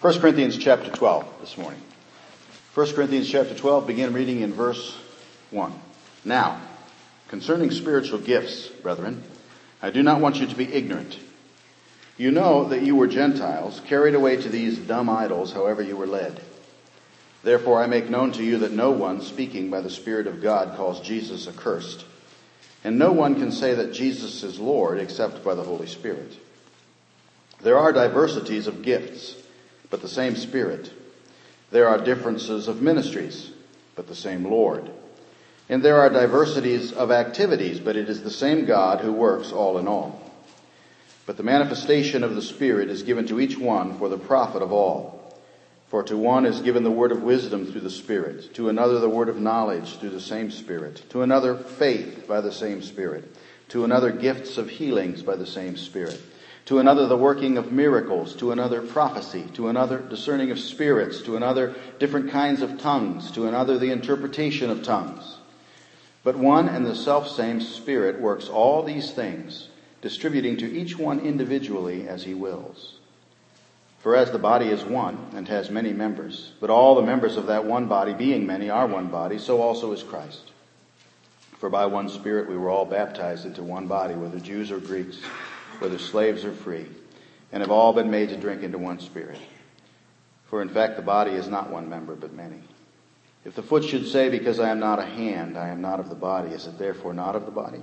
1 Corinthians chapter 12 this morning. 1 Corinthians chapter 12, begin reading in verse 1. Now, concerning spiritual gifts, brethren, I do not want you to be ignorant. You know that you were Gentiles, carried away to these dumb idols, however you were led. Therefore I make known to you that no one speaking by the Spirit of God calls Jesus accursed. And no one can say that Jesus is Lord except by the Holy Spirit. There are diversities of gifts, but the same Spirit. There are differences of ministries, but the same Lord. And there are diversities of activities, but it is the same God who works all in all. But the manifestation of the Spirit is given to each one for the profit of all. For to one is given the word of wisdom through the Spirit, to another the word of knowledge through the same Spirit, to another faith by the same Spirit, to another gifts of healings by the same Spirit, to another the working of miracles, to another prophecy, to another discerning of spirits, to another different kinds of tongues, to another the interpretation of tongues. But one and the self same Spirit works all these things, distributing to each one individually as he wills. For as the body is one and has many members, but all the members of that one body being many are one body, so also is Christ. For by one Spirit we were all baptized into one body, whether Jews or Greeks, whether slaves or free, and have all been made to drink into one Spirit. For in fact the body is not one member, but many. If the foot should say, because I am not a hand, I am not of the body, is it therefore not of the body?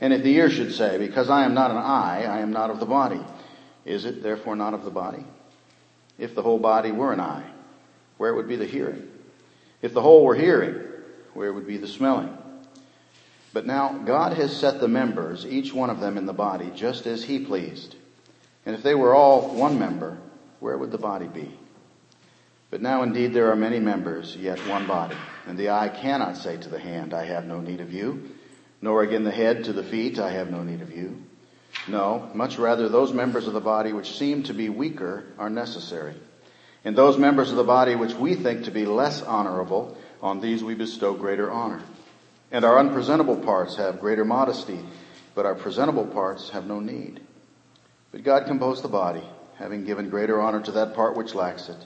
And if the ear should say, because I am not an eye, I am not of the body, is it therefore not of the body? If the whole body were an eye, where would be the hearing? If the whole were hearing, where would be the smelling? But now God has set the members, each one of them in the body, just as He pleased. And if they were all one member, where would the body be? But now indeed there are many members, yet one body. And the eye cannot say to the hand, I have no need of you, nor again the head to the feet, I have no need of you. No, much rather those members of the body which seem to be weaker are necessary. And those members of the body which we think to be less honorable, on these we bestow greater honor. And our unpresentable parts have greater modesty, but our presentable parts have no need. But God composed the body, having given greater honor to that part which lacks it,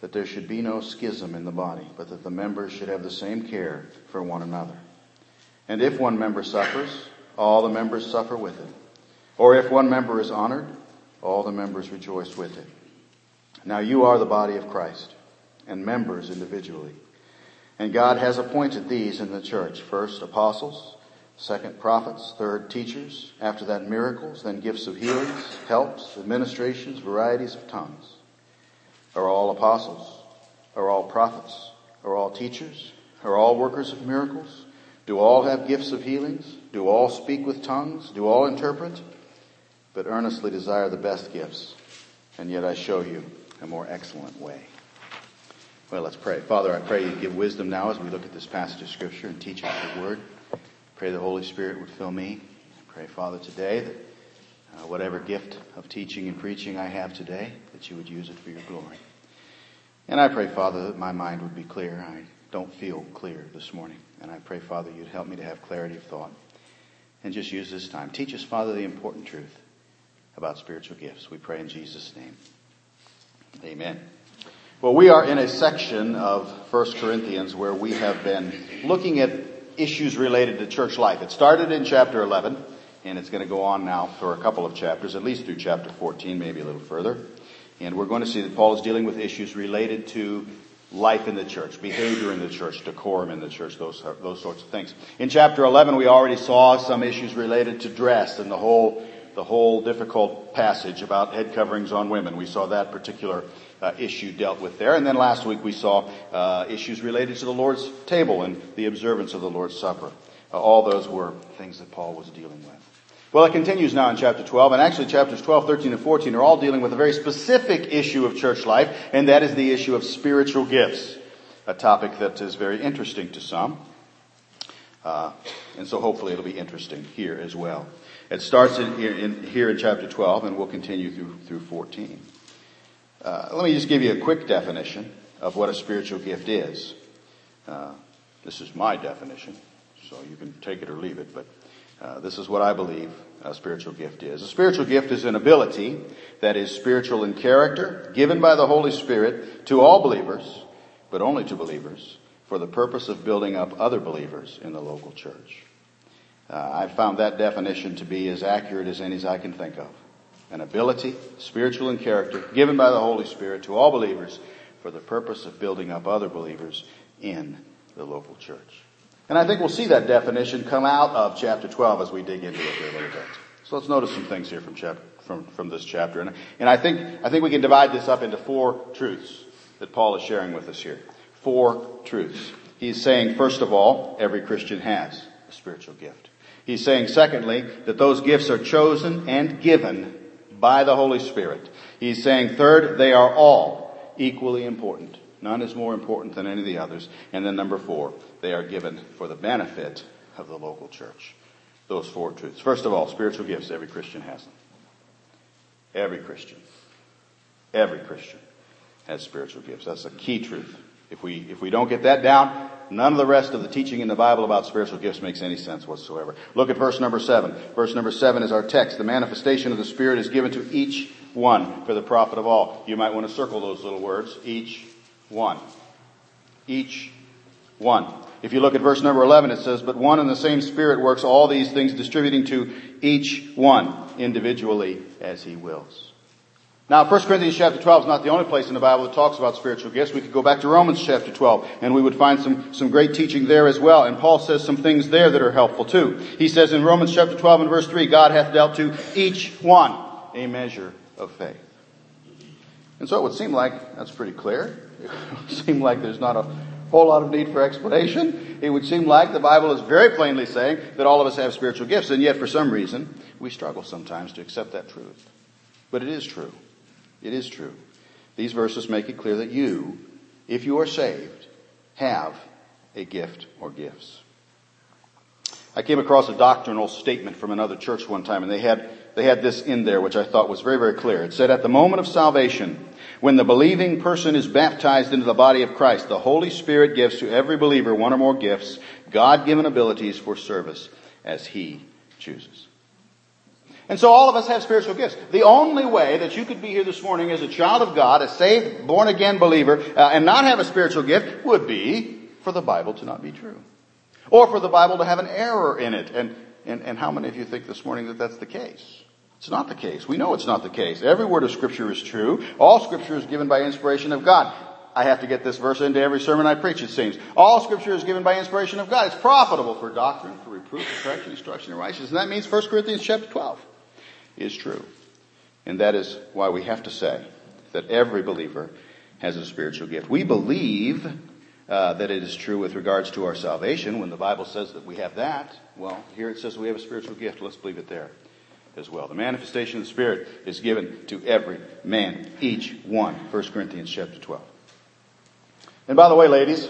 that there should be no schism in the body, but that the members should have the same care for one another. And if one member suffers, all the members suffer with it. Or if one member is honored, all the members rejoice with it. Now you are the body of Christ and members individually. And God has appointed these in the church. First apostles, second prophets, third teachers, after that miracles, then gifts of healings, helps, administrations, varieties of tongues. Are all apostles? Are all prophets? Are all teachers? Are all workers of miracles? Do all have gifts of healings? Do all speak with tongues? Do all interpret? but earnestly desire the best gifts, and yet I show you a more excellent way. Well, let's pray. Father, I pray you give wisdom now as we look at this passage of Scripture and teach us your word. Pray the Holy Spirit would fill me. Pray, Father, today that uh, whatever gift of teaching and preaching I have today, that you would use it for your glory. And I pray, Father, that my mind would be clear. I don't feel clear this morning. And I pray, Father, you'd help me to have clarity of thought. And just use this time. Teach us, Father, the important truth about spiritual gifts. We pray in Jesus' name. Amen. Well, we are in a section of 1 Corinthians where we have been looking at issues related to church life. It started in chapter 11, and it's going to go on now for a couple of chapters, at least through chapter 14, maybe a little further. And we're going to see that Paul is dealing with issues related to life in the church, behavior in the church, decorum in the church, those, those sorts of things. In chapter 11, we already saw some issues related to dress and the whole the whole difficult passage about head coverings on women. We saw that particular uh, issue dealt with there. And then last week we saw uh, issues related to the Lord's table and the observance of the Lord's Supper. Uh, all those were things that Paul was dealing with. Well, it continues now in chapter 12, and actually chapters 12, 13, and 14 are all dealing with a very specific issue of church life, and that is the issue of spiritual gifts, a topic that is very interesting to some. Uh, and so hopefully it'll be interesting here as well. It starts in, in, here in chapter 12 and will continue through, through 14. Uh, let me just give you a quick definition of what a spiritual gift is. Uh, this is my definition, so you can take it or leave it, but Uh, this is what I believe a spiritual gift is. A spiritual gift is an ability that is spiritual in character, given by the Holy Spirit to all believers, but only to believers, for the purpose of building up other believers in the local church. Uh, I found that definition to be as accurate as any as I can think of. An ability, spiritual in character, given by the Holy Spirit to all believers for the purpose of building up other believers in the local church. And I think we'll see that definition come out of chapter 12 as we dig into it here a little bit. So let's notice some things here from, chapter, from, from this chapter. And, and I, think, I think we can divide this up into four truths that Paul is sharing with us here. Four truths. He's saying, first of all, every Christian has a spiritual gift. He's saying, secondly, that those gifts are chosen and given by the Holy Spirit. He's saying, third, they are all equally important. None is more important than any of the others. And then number four, they are given for the benefit of the local church. Those four truths. First of all, spiritual gifts. Every Christian has them. Every Christian. Every Christian has spiritual gifts. That's a key truth. If we, if we don't get that down, none of the rest of the teaching in the Bible about spiritual gifts makes any sense whatsoever. Look at verse number seven. Verse number seven is our text. The manifestation of the Spirit is given to each one for the profit of all. You might want to circle those little words. Each one. Each one. If you look at verse number 11, it says, But one and the same Spirit works all these things, distributing to each one individually as he wills. Now, 1 Corinthians chapter 12 is not the only place in the Bible that talks about spiritual gifts. We could go back to Romans chapter 12 and we would find some, some great teaching there as well. And Paul says some things there that are helpful too. He says in Romans chapter 12 and verse 3, God hath dealt to each one a measure of faith. And so it would seem like that's pretty clear. It would seem like there's not a whole lot of need for explanation. It would seem like the Bible is very plainly saying that all of us have spiritual gifts, and yet for some reason we struggle sometimes to accept that truth. But it is true. It is true. These verses make it clear that you, if you are saved, have a gift or gifts. I came across a doctrinal statement from another church one time and they had, they had this in there which I thought was very, very clear. It said, at the moment of salvation, when the believing person is baptized into the body of Christ, the Holy Spirit gives to every believer one or more gifts, God-given abilities for service as He chooses. And so all of us have spiritual gifts. The only way that you could be here this morning as a child of God, a saved, born again believer, uh, and not have a spiritual gift would be for the Bible to not be true. Or for the Bible to have an error in it. And, and, and how many of you think this morning that that's the case? It's not the case. We know it's not the case. Every word of scripture is true. All scripture is given by inspiration of God. I have to get this verse into every sermon I preach, it seems. All scripture is given by inspiration of God. It's profitable for doctrine, for reproof, for correction, instruction, and righteousness. And that means 1 Corinthians chapter 12 is true. And that is why we have to say that every believer has a spiritual gift. We believe uh, that it is true with regards to our salvation. When the Bible says that we have that, well, here it says we have a spiritual gift. Let's believe it there as well. The manifestation of the Spirit is given to every man, each one. 1 Corinthians chapter 12. And by the way, ladies,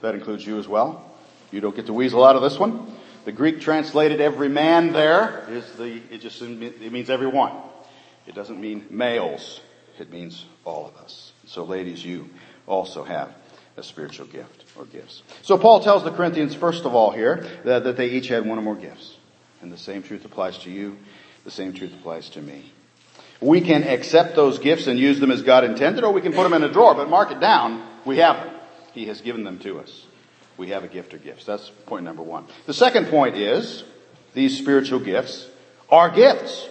that includes you as well. You don't get to weasel out of this one. The Greek translated every man there is the, it just, it means everyone. It doesn't mean males. It means all of us. So ladies, you also have a spiritual gift or gifts. So Paul tells the Corinthians, first of all here, that, that they each had one or more gifts. And the same truth applies to you the same truth applies to me. We can accept those gifts and use them as God intended, or we can put them in a drawer, but mark it down. We have them. He has given them to us. We have a gift or gifts. That's point number one. The second point is these spiritual gifts are gifts,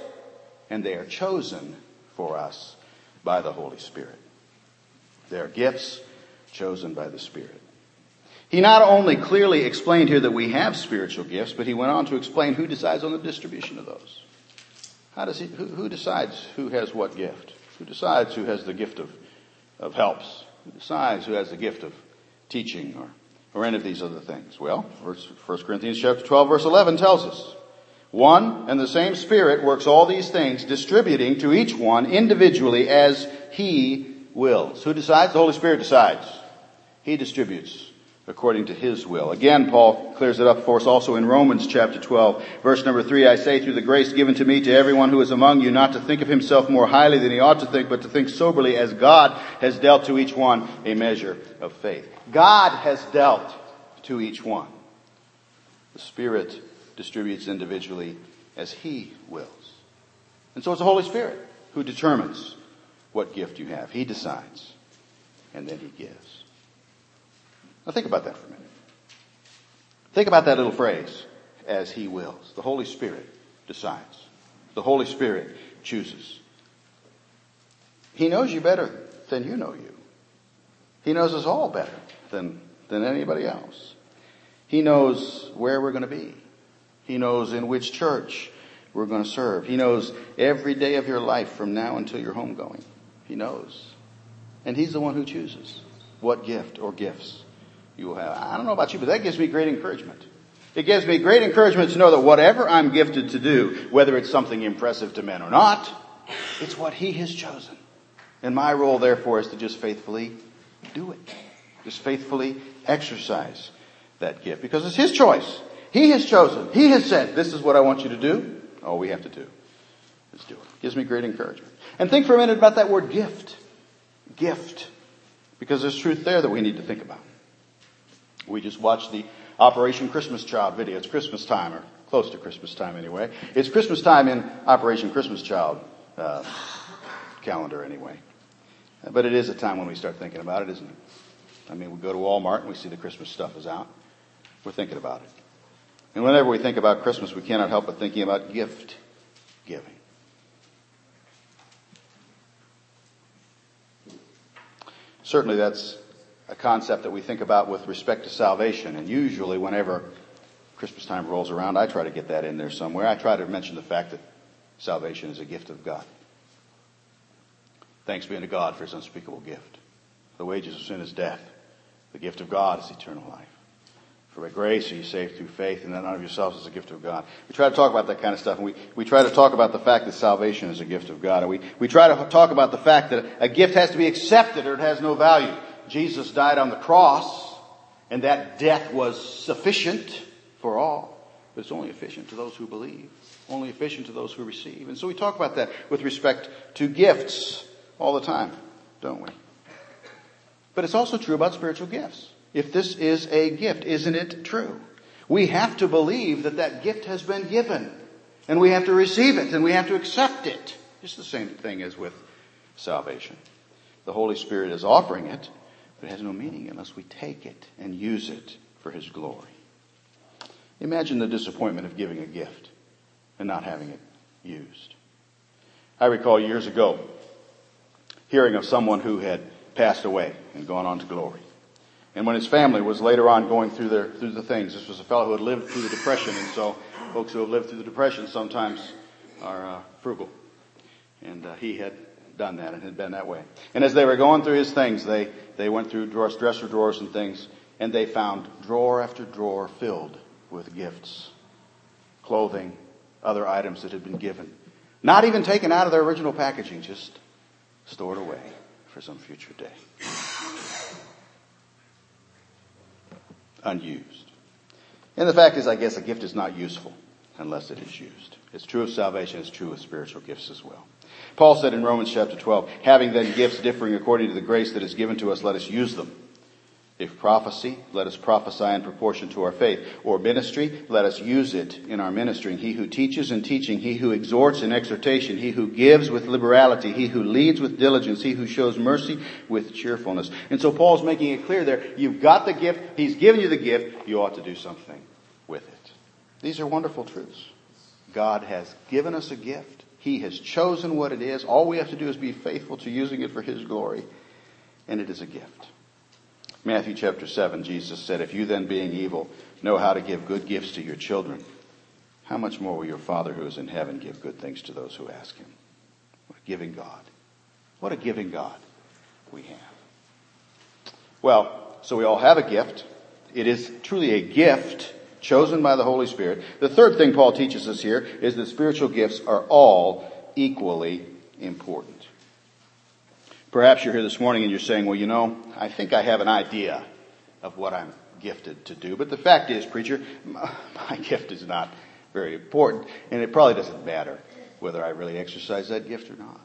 and they are chosen for us by the Holy Spirit. They are gifts chosen by the Spirit. He not only clearly explained here that we have spiritual gifts, but he went on to explain who decides on the distribution of those. How does he, who, who decides who has what gift? Who decides who has the gift of, of helps? Who decides who has the gift of teaching or, or any of these other things? Well, verse, 1 Corinthians chapter 12 verse 11 tells us, one and the same Spirit works all these things, distributing to each one individually as He wills. Who decides? The Holy Spirit decides. He distributes according to his will. Again, Paul clears it up for us also in Romans chapter 12, verse number 3. I say through the grace given to me to everyone who is among you not to think of himself more highly than he ought to think, but to think soberly as God has dealt to each one a measure of faith. God has dealt to each one. The Spirit distributes individually as He wills. And so it's the Holy Spirit who determines what gift you have. He decides, and then He gives. Now think about that for a minute. Think about that little phrase, as He wills. The Holy Spirit decides. The Holy Spirit chooses. He knows you better than you know you. He knows us all better than, than anybody else. He knows where we're going to be. He knows in which church we're going to serve. He knows every day of your life from now until you're home. He knows. And He's the one who chooses what gift or gifts you will have. I don't know about you, but that gives me great encouragement. It gives me great encouragement to know that whatever I'm gifted to do, whether it's something impressive to men or not, it's what He has chosen. And my role, therefore, is to just faithfully do it. Just faithfully exercise that gift because it's His choice. He has chosen. He has said, this is what I want you to do. All we have to do is do it. Gives me great encouragement. And think for a minute about that word gift. Gift. Because there's truth there that we need to think about. We just watched the Operation Christmas Child video. It's Christmas time, or close to Christmas time anyway. It's Christmas time in Operation Christmas Child uh, calendar anyway. But it is a time when we start thinking about it, isn't it? I mean, we go to Walmart and we see the Christmas stuff is out. We're thinking about it. And whenever we think about Christmas, we cannot help but thinking about gift giving. Certainly that's a concept that we think about with respect to salvation. And usually whenever Christmas time rolls around, I try to get that in there somewhere. I try to mention the fact that salvation is a gift of God. Thanks be unto God for his unspeakable gift. The wages of sin is death. The gift of God is eternal life. For by grace are you saved through faith, and that not of yourselves is a gift of God. We try to talk about that kind of stuff, and we, we try to talk about the fact that salvation is a gift of God. And we, we try to talk about the fact that a gift has to be accepted or it has no value. Jesus died on the cross, and that death was sufficient for all. But it's only efficient to those who believe, only efficient to those who receive. And so we talk about that with respect to gifts all the time, don't we? But it's also true about spiritual gifts. If this is a gift, isn't it true? We have to believe that that gift has been given. And we have to receive it and we have to accept it. It's the same thing as with salvation. The Holy Spirit is offering it, but it has no meaning unless we take it and use it for His glory. Imagine the disappointment of giving a gift and not having it used. I recall years ago hearing of someone who had passed away and gone on to glory. And when his family was later on going through their through the things, this was a fellow who had lived through the depression, and so folks who have lived through the depression sometimes are uh, frugal, and uh, he had done that and had been that way. And as they were going through his things, they they went through drawers, dresser drawers and things, and they found drawer after drawer filled with gifts, clothing, other items that had been given, not even taken out of their original packaging, just stored away for some future day. Unused. And the fact is, I guess a gift is not useful unless it is used. It's true of salvation, it's true of spiritual gifts as well. Paul said in Romans chapter 12, having then gifts differing according to the grace that is given to us, let us use them. If prophecy, let us prophesy in proportion to our faith. Or ministry, let us use it in our ministering. He who teaches in teaching, he who exhorts in exhortation, he who gives with liberality, he who leads with diligence, he who shows mercy with cheerfulness. And so Paul's making it clear there, you've got the gift, he's given you the gift, you ought to do something with it. These are wonderful truths. God has given us a gift. He has chosen what it is. All we have to do is be faithful to using it for His glory. And it is a gift. Matthew chapter 7, Jesus said, If you then being evil know how to give good gifts to your children, how much more will your Father who is in heaven give good things to those who ask him? What a giving God. What a giving God we have. Well, so we all have a gift. It is truly a gift chosen by the Holy Spirit. The third thing Paul teaches us here is that spiritual gifts are all equally important. Perhaps you're here this morning and you're saying, well, you know, I think I have an idea of what I'm gifted to do. But the fact is, preacher, my gift is not very important. And it probably doesn't matter whether I really exercise that gift or not.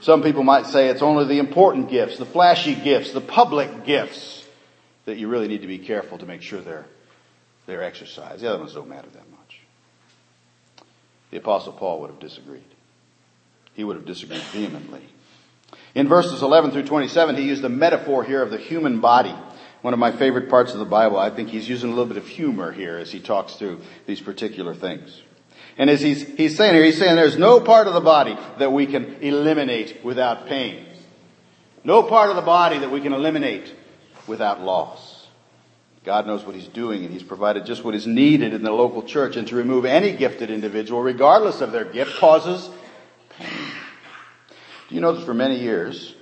Some people might say it's only the important gifts, the flashy gifts, the public gifts that you really need to be careful to make sure they're they're exercised. The other ones don't matter that much. The apostle Paul would have disagreed. He would have disagreed vehemently. In verses 11 through 27, he used a metaphor here of the human body. One of my favorite parts of the Bible. I think he's using a little bit of humor here as he talks through these particular things. And as he's, he's saying here, he's saying there's no part of the body that we can eliminate without pain. No part of the body that we can eliminate without loss. God knows what He's doing and He's provided just what is needed in the local church and to remove any gifted individual, regardless of their gift, causes. Do you know that for many years,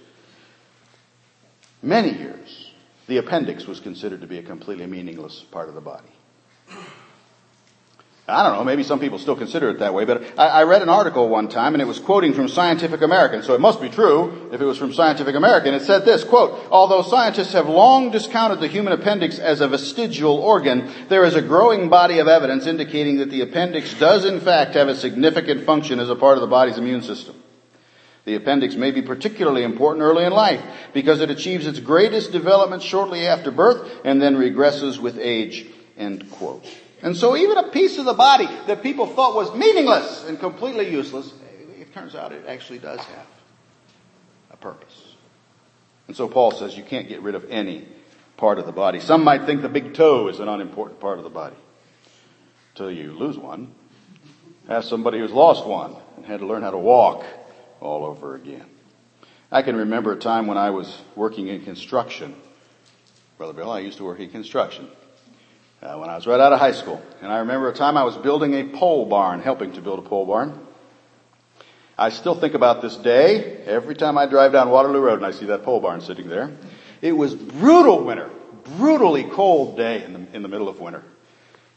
many years, the appendix was considered to be a completely meaningless part of the body? I don't know, maybe some people still consider it that way, but I, I, read an article one time and it was quoting from Scientific American, so it must be true if it was from Scientific American. It said this, quote, although scientists have long discounted the human appendix as a vestigial organ, there is a growing body of evidence indicating that the appendix does in fact have a significant function as a part of the body's immune system. The appendix may be particularly important early in life because it achieves its greatest development shortly after birth and then regresses with age, end quote. And so even a piece of the body that people thought was meaningless and completely useless, it turns out it actually does have a purpose. And so Paul says you can't get rid of any part of the body. Some might think the big toe is an unimportant part of the body. Till you lose one. Ask somebody who's lost one and had to learn how to walk all over again. I can remember a time when I was working in construction. Brother Bill, I used to work in construction uh, when I was right out of high school. And I remember a time I was building a pole barn, helping to build a pole barn. I still think about this day every time I drive down Waterloo Road and I see that pole barn sitting there. It was brutal winter, brutally cold day in the, in the middle of winter.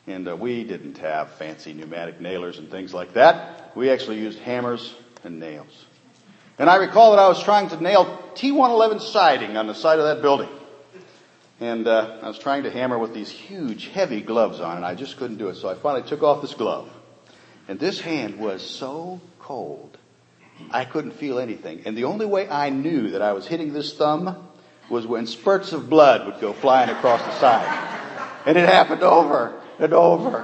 And uh, we didn't have fancy pneumatic nailers and things like that. We actually used hammers and nails. And I recall that I was trying to nail T111 siding on the side of that building. And uh, I was trying to hammer with these huge, heavy gloves on, and I just couldn't do it. So I finally took off this glove. And this hand was so cold, I couldn't feel anything. And the only way I knew that I was hitting this thumb was when spurts of blood would go flying across the side. And it happened over and over.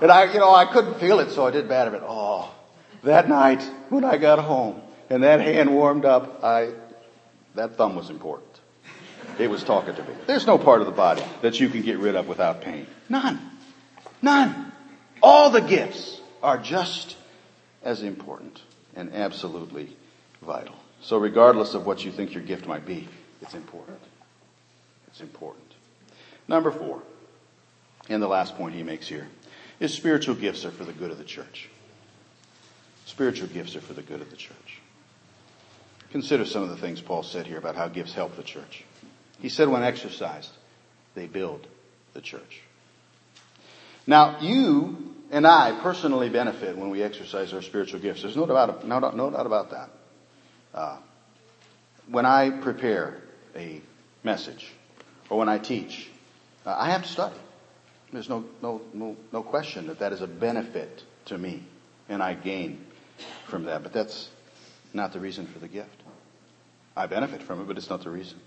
And I, you know, I couldn't feel it, so I did bad of it. Oh, that night when I got home and that hand warmed up, I, that thumb was important. It was talking to me. There's no part of the body that you can get rid of without pain. None. None. All the gifts are just as important and absolutely vital. So regardless of what you think your gift might be, it's important. It's important. Number four, and the last point he makes here, is spiritual gifts are for the good of the church. Spiritual gifts are for the good of the church. Consider some of the things Paul said here about how gifts help the church. He said when exercised, they build the church. Now, you and I personally benefit when we exercise our spiritual gifts. There's no doubt, no, no doubt about that. Uh, when I prepare a message or when I teach, uh, I have to study. There's no, no, no, no question that that is a benefit to me and I gain from that. But that's not the reason for the gift. I benefit from it, but it's not the reason.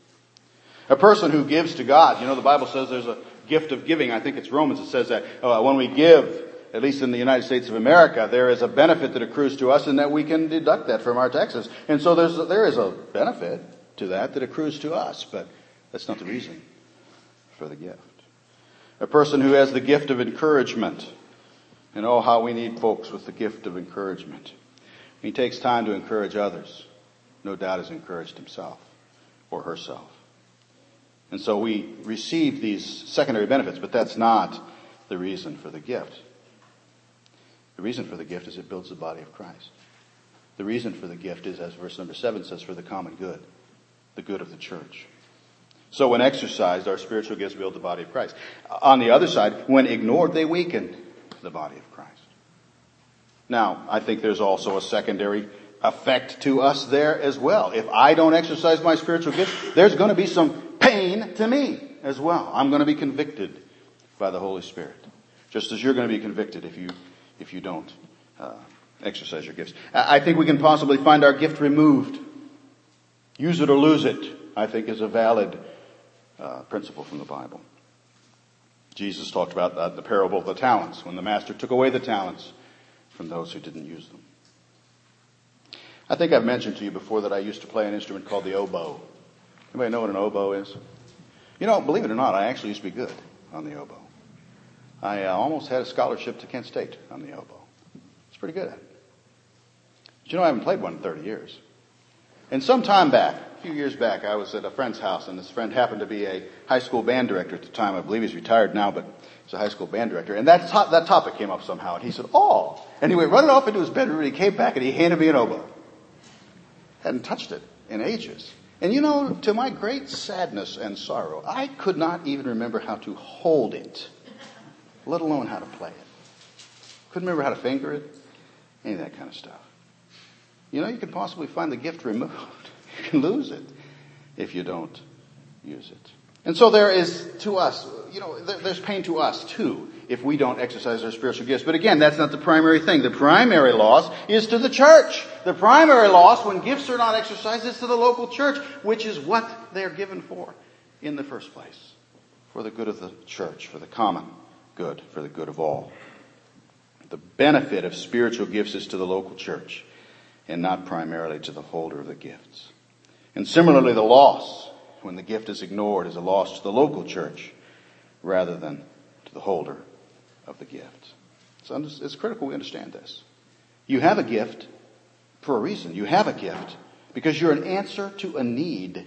A person who gives to God, you know, the Bible says there's a gift of giving. I think it's Romans that says that uh, when we give, at least in the United States of America, there is a benefit that accrues to us and that we can deduct that from our taxes. And so there's, there is a benefit to that that accrues to us, but that's not the reason for the gift. A person who has the gift of encouragement, and oh, how we need folks with the gift of encouragement. He takes time to encourage others. No doubt has encouraged himself or herself. And so we receive these secondary benefits, but that's not the reason for the gift. The reason for the gift is it builds the body of Christ. The reason for the gift is, as verse number seven says, for the common good, the good of the church. So when exercised, our spiritual gifts build the body of Christ. On the other side, when ignored, they weaken the body of Christ. Now, I think there's also a secondary effect to us there as well. If I don't exercise my spiritual gifts, there's going to be some pain to me as well. I'm going to be convicted by the Holy Spirit, just as you're going to be convicted if you if you don't uh, exercise your gifts. I think we can possibly find our gift removed. Use it or lose it. I think is a valid uh, principle from the Bible. Jesus talked about the, the parable of the talents, when the master took away the talents from those who didn't use them. I think I've mentioned to you before that I used to play an instrument called the oboe. Anybody know what an oboe is? You know, believe it or not, I actually used to be good on the oboe. I uh, almost had a scholarship to Kent State on the oboe. It's pretty good at it. But you know, I haven't played one in 30 years. And some time back, a few years back, I was at a friend's house, and this friend happened to be a high school band director at the time. I believe he's retired now, but he's a high school band director. And that, to- that topic came up somehow, and he said, oh. And he went running off into his bedroom, and he came back, and he handed me an oboe. Hadn't touched it in ages. And you know, to my great sadness and sorrow, I could not even remember how to hold it, let alone how to play it. Couldn't remember how to finger it, any of that kind of stuff. You know, you could possibly find the gift removed. You can lose it if you don't use it. And so there is to us, you know, there's pain to us too if we don't exercise our spiritual gifts. But again, that's not the primary thing. The primary loss is to the church. The primary loss when gifts are not exercised is to the local church, which is what they're given for in the first place. For the good of the church, for the common good, for the good of all. The benefit of spiritual gifts is to the local church and not primarily to the holder of the gifts. And similarly, the loss, when the gift is ignored, is a loss to the local church rather than to the holder of the gift. So it's critical we understand this. You have a gift for a reason. You have a gift because you're an answer to a need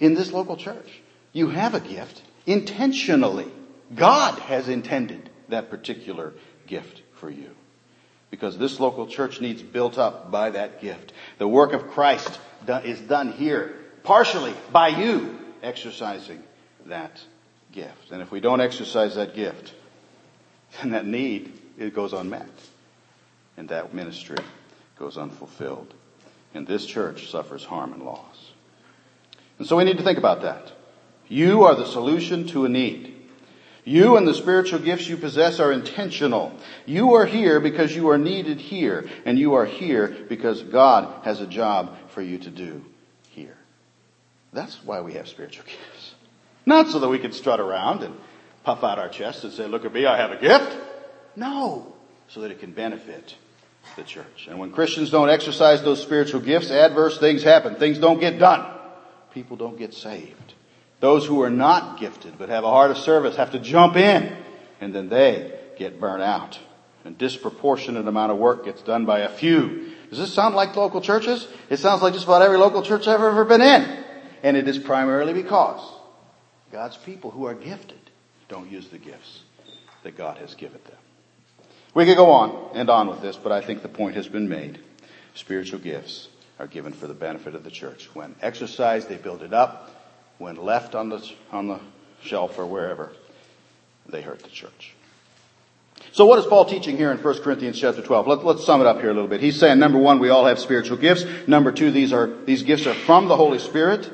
in this local church. You have a gift intentionally. God has intended that particular gift for you because this local church needs built up by that gift. The work of Christ is done here, partially by you exercising that gift. And if we don't exercise that gift, then that need it goes unmet. And that ministry goes unfulfilled. And this church suffers harm and loss. And so we need to think about that. You are the solution to a need. You and the spiritual gifts you possess are intentional. You are here because you are needed here, and you are here because God has a job for you to do. That's why we have spiritual gifts. Not so that we can strut around and puff out our chests and say, look at me, I have a gift. No. So that it can benefit the church. And when Christians don't exercise those spiritual gifts, adverse things happen. Things don't get done. People don't get saved. Those who are not gifted but have a heart of service have to jump in and then they get burnt out. A disproportionate amount of work gets done by a few. Does this sound like local churches? It sounds like just about every local church I've ever been in. And it is primarily because God's people who are gifted don't use the gifts that God has given them. We could go on and on with this, but I think the point has been made. Spiritual gifts are given for the benefit of the church. When exercised, they build it up when left on the, on the shelf or wherever, they hurt the church. So what is Paul teaching here in 1 Corinthians chapter 12? Let, us sum it up here a little bit. He's saying, number one, we all have spiritual gifts. Number two, these are, these gifts are from the Holy Spirit,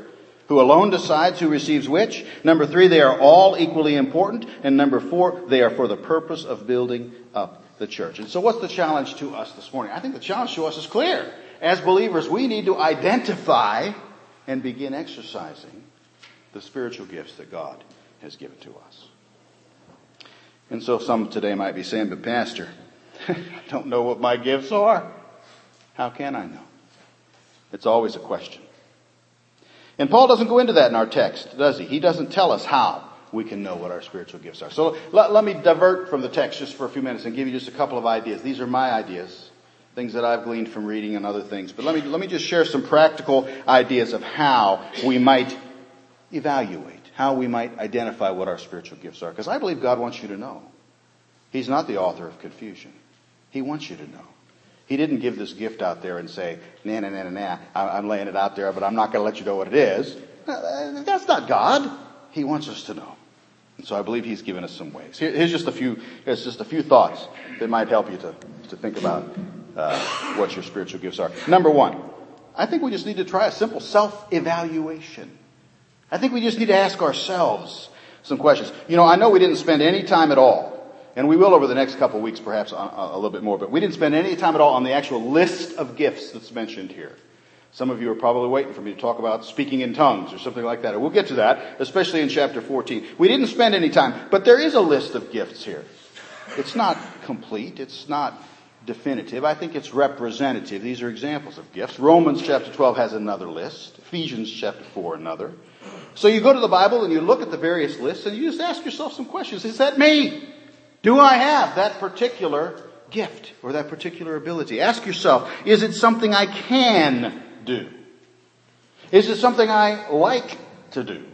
who alone decides who receives which. Number three, they are all equally important. And number four, they are for the purpose of building up the church. And so what's the challenge to us this morning? I think the challenge to us is clear. As believers, we need to identify and begin exercising the spiritual gifts that God has given to us. And so some today might be saying, but pastor, I don't know what my gifts are. How can I know? It's always a question. And Paul doesn't go into that in our text, does he? He doesn't tell us how we can know what our spiritual gifts are. So let, let me divert from the text just for a few minutes and give you just a couple of ideas. These are my ideas, things that I've gleaned from reading and other things. But let me, let me just share some practical ideas of how we might evaluate how we might identify what our spiritual gifts are. Because I believe God wants you to know. He's not the author of confusion. He wants you to know. He didn't give this gift out there and say, nah, nah, nah, nah, nah, I'm laying it out there, but I'm not going to let you know what it is. That's not God. He wants us to know. And so I believe He's given us some ways. here's just a few, here's just a few thoughts that might help you to, to think about uh, what your spiritual gifts are. Number one, I think we just need to try a simple self-evaluation. I think we just need to ask ourselves some questions. You know, I know we didn't spend any time at all, and we will over the next couple weeks perhaps a, a little bit more, but we didn't spend any time at all on the actual list of gifts that's mentioned here. Some of you are probably waiting for me to talk about speaking in tongues or something like that. we'll get to that, especially in chapter 14. We didn't spend any time, but there is a list of gifts here. It's not complete. It's not definitive. I think it's representative. These are examples of gifts. Romans chapter 12 has another list. Ephesians chapter 4 another. So you go to the Bible and you look at the various lists and you just ask yourself some questions. Is that me? Do I have that particular gift or that particular ability? Ask yourself, is it something I can do? Is it something I like to do?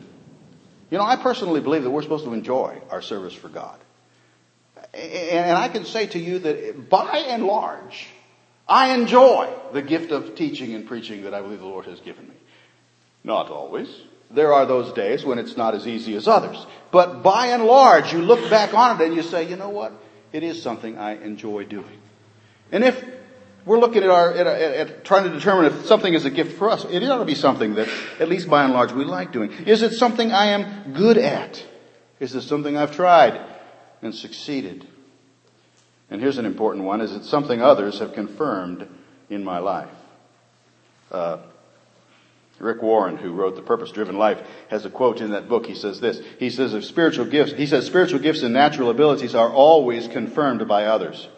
You know, I personally believe that we're supposed to enjoy our service for God. And I can say to you that by and large, I enjoy the gift of teaching and preaching that I believe the Lord has given me. Not always. There are those days when it's not as easy as others. But by and large, you look back on it and you say, you know what? It is something I enjoy doing. And if we're looking at our, at, at, trying to determine if something is a gift for us, it ought to be something that, at least by and large, we like doing. Is it something I am good at? Is it something I've tried and succeeded? And here's an important one. Is it something others have confirmed in my life? Uh, Rick Warren, who wrote The Purpose Driven Life, has a quote in that book. He says this. He says of spiritual gifts, he says spiritual gifts and natural abilities are always confirmed by others.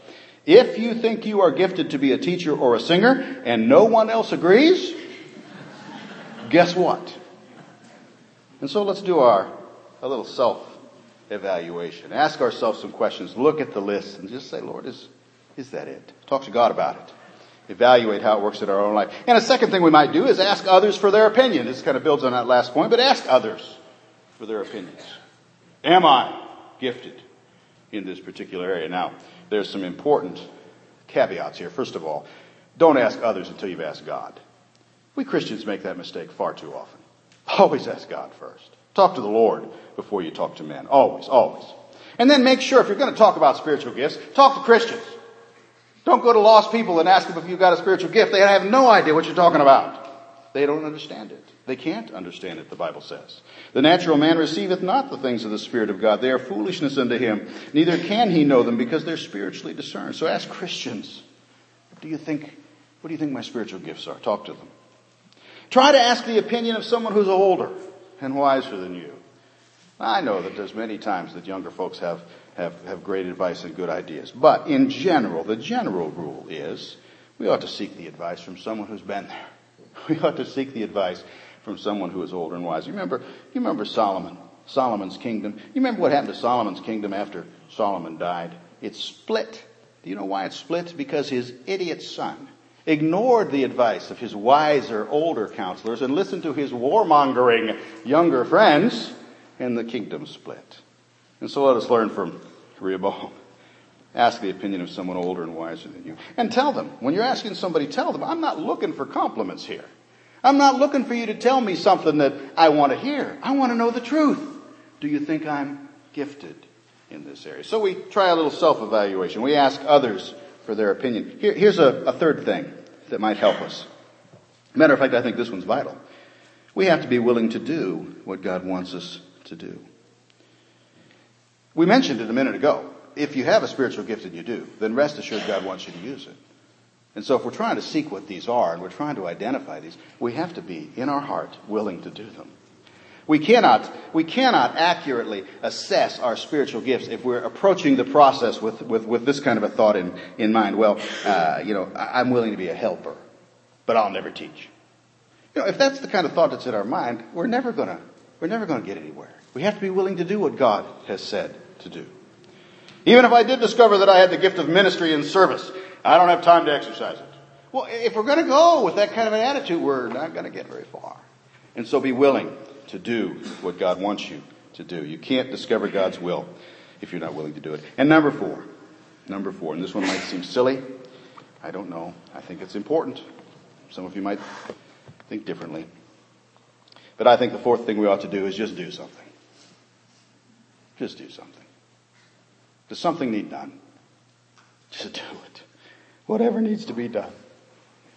If you think you are gifted to be a teacher or a singer and no one else agrees, guess what? And so let's do our, a little self evaluation. Ask ourselves some questions. Look at the list and just say, Lord, is, is that it? Talk to God about it evaluate how it works in our own life. And a second thing we might do is ask others for their opinion. This kind of builds on that last point, but ask others for their opinions. Am I gifted in this particular area? Now, there's some important caveats here. First of all, don't ask others until you've asked God. We Christians make that mistake far too often. Always ask God first. Talk to the Lord before you talk to men. Always, always. And then make sure if you're going to talk about spiritual gifts, talk to Christians. Don't go to lost people and ask them if you've got a spiritual gift. They have no idea what you're talking about. They don't understand it. They can't understand it, the Bible says. The natural man receiveth not the things of the Spirit of God. They are foolishness unto him. Neither can he know them because they're spiritually discerned. So ask Christians, do you think, what do you think my spiritual gifts are? Talk to them. Try to ask the opinion of someone who's older and wiser than you. I know that there's many times that younger folks have have, have great advice and good ideas. But in general, the general rule is we ought to seek the advice from someone who's been there. We ought to seek the advice from someone who is older and wiser. You remember, you remember Solomon, Solomon's kingdom. You remember what happened to Solomon's kingdom after Solomon died? It split. Do you know why it split? Because his idiot son ignored the advice of his wiser, older counselors and listened to his warmongering younger friends, and the kingdom split. And so let us learn from Rehoboam. Ask the opinion of someone older and wiser than you. And tell them, when you're asking somebody, tell them, I'm not looking for compliments here. I'm not looking for you to tell me something that I want to hear. I want to know the truth. Do you think I'm gifted in this area? So we try a little self-evaluation. We ask others for their opinion. Here, here's a, a third thing that might help us. Matter of fact, I think this one's vital. We have to be willing to do what God wants us to do. We mentioned it a minute ago. If you have a spiritual gift and you do, then rest assured God wants you to use it. And so if we're trying to seek what these are and we're trying to identify these, we have to be, in our heart, willing to do them. We cannot, we cannot accurately assess our spiritual gifts if we're approaching the process with, with, with this kind of a thought in, in mind. Well, uh, you know, I'm willing to be a helper, but I'll never teach. You know, if that's the kind of thought that's in our mind, we're never gonna, we're never gonna get anywhere. We have to be willing to do what God has said to do. Even if I did discover that I had the gift of ministry and service, I don't have time to exercise it. Well, if we're going to go with that kind of an attitude, we're not going to get very far. And so be willing to do what God wants you to do. You can't discover God's will if you're not willing to do it. And number four, number four, and this one might seem silly. I don't know. I think it's important. Some of you might think differently. But I think the fourth thing we ought to do is just do something. Just do something. Does something need done? Just do it. Whatever needs to be done.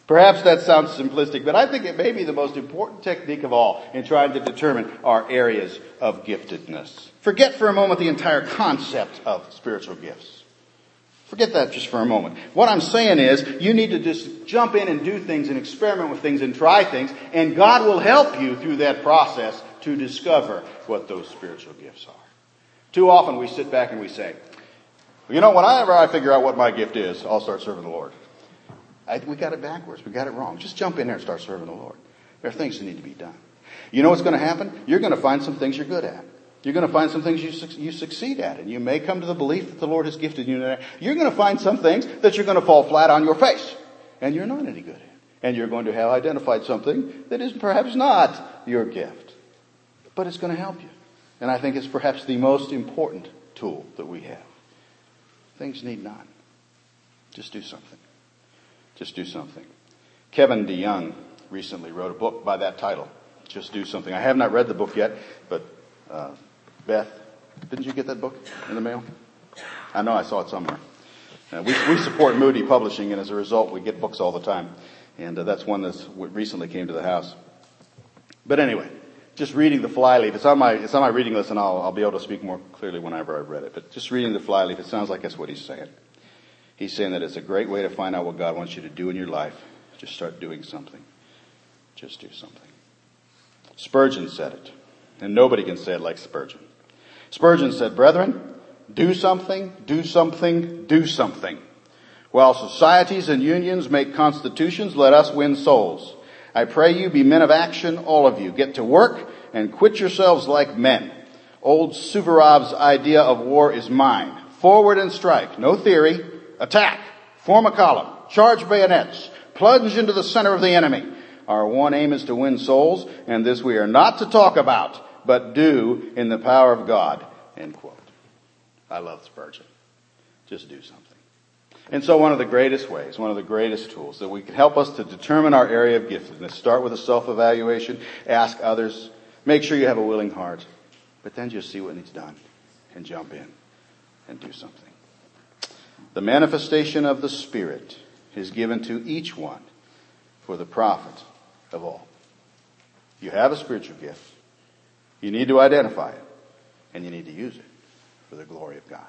Perhaps that sounds simplistic, but I think it may be the most important technique of all in trying to determine our areas of giftedness. Forget for a moment the entire concept of spiritual gifts. Forget that just for a moment. What I'm saying is, you need to just jump in and do things and experiment with things and try things, and God will help you through that process to discover what those spiritual gifts are. Too often we sit back and we say, you know, whenever I figure out what my gift is, I'll start serving the Lord. I, we got it backwards. We got it wrong. Just jump in there and start serving the Lord. There are things that need to be done. You know what's going to happen? You're going to find some things you're good at. You're going to find some things you, you succeed at, and you may come to the belief that the Lord has gifted you. You're going to find some things that you're going to fall flat on your face, and you're not any good at. And you're going to have identified something that is perhaps not your gift, but it's going to help you. And I think it's perhaps the most important tool that we have. Things need none. Just do something. Just do something. Kevin DeYoung recently wrote a book by that title. Just do something. I have not read the book yet, but uh, Beth, didn't you get that book in the mail? I know I saw it somewhere. Uh, we, we support Moody Publishing, and as a result, we get books all the time. And uh, that's one that recently came to the house. But anyway, just reading the flyleaf. It's on my it's on my reading list, and I'll I'll be able to speak more clearly whenever I've read it. But just reading the flyleaf, it sounds like that's what he's saying. He's saying that it's a great way to find out what God wants you to do in your life. Just start doing something. Just do something. Spurgeon said it. And nobody can say it like Spurgeon. Spurgeon said, Brethren, do something, do something, do something. While societies and unions make constitutions, let us win souls. I pray you be men of action, all of you. Get to work and quit yourselves like men. Old Suvorov's idea of war is mine. Forward and strike. No theory. Attack. Form a column. Charge bayonets. Plunge into the center of the enemy. Our one aim is to win souls, and this we are not to talk about, but do in the power of God. End quote. I love Spurgeon. Just do something. And so one of the greatest ways, one of the greatest tools that we can help us to determine our area of giftedness, start with a self-evaluation, ask others, make sure you have a willing heart, but then just see what needs done and jump in and do something. The manifestation of the Spirit is given to each one for the profit of all. You have a spiritual gift. You need to identify it and you need to use it for the glory of God.